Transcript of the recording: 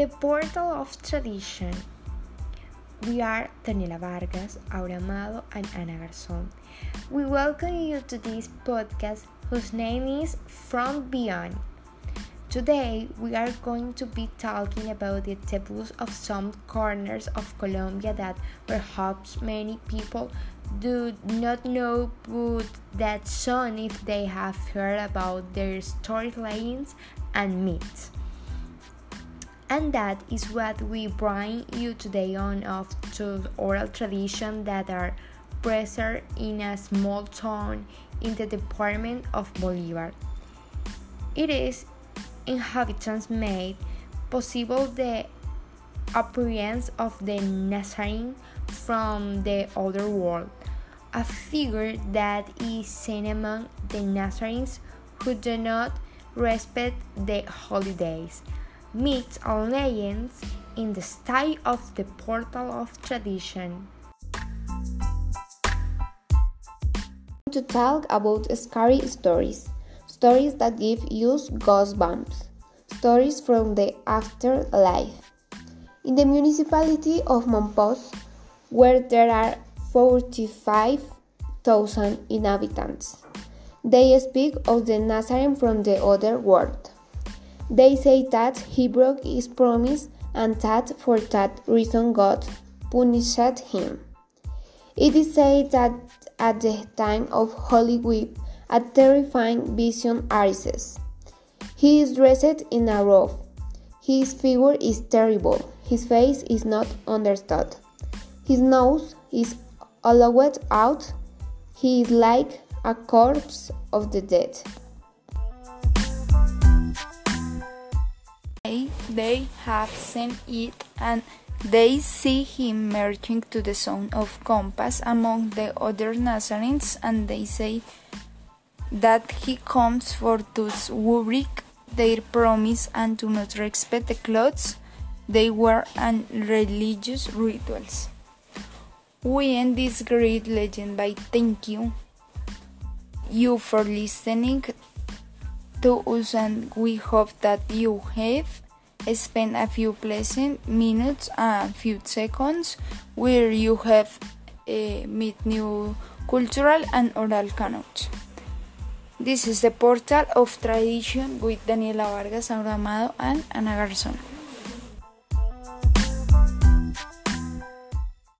The Portal of Tradition. We are Daniela Vargas, Aura Amado, and Ana Garzón. We welcome you to this podcast whose name is From Beyond. Today, we are going to be talking about the taboos of some corners of Colombia that perhaps many people do not know, but that some, if they have heard about their storylines and myths. And that is what we bring you today on of to oral tradition that are preserved in a small town in the department of Bolivar. It is inhabitants made possible the appearance of the Nazarene from the other world, a figure that is seen among the Nazarenes who do not respect the holidays, myths and legends in the style of the portal of tradition. To talk about scary stories stories that give you goosebumps, stories from the afterlife. In the municipality of Mompox, where there are 45,000 inhabitants, they speak of the Nazarene from the other world. They say that he broke his promise and that for that reason God punished him. It is said that at the time of Holy Week, a terrifying vision arises. He is dressed in a robe. His figure is terrible. His face is not understood. His nose is hollowed out. He is like a corpse of the dead. They have seen it and they see him marching to the sound of compass among the other Nazarenes and they say that he comes for who break their promise and do not respect the clothes they wear and religious rituals. We end this great legend by thank you you for listening to us and we hope that you have spent a few pleasant minutes a few seconds where you have uh, met new cultural and oral connotes. This is the portal of tradition with Daniela Vargas, Aura Amado, and Ana Garzón.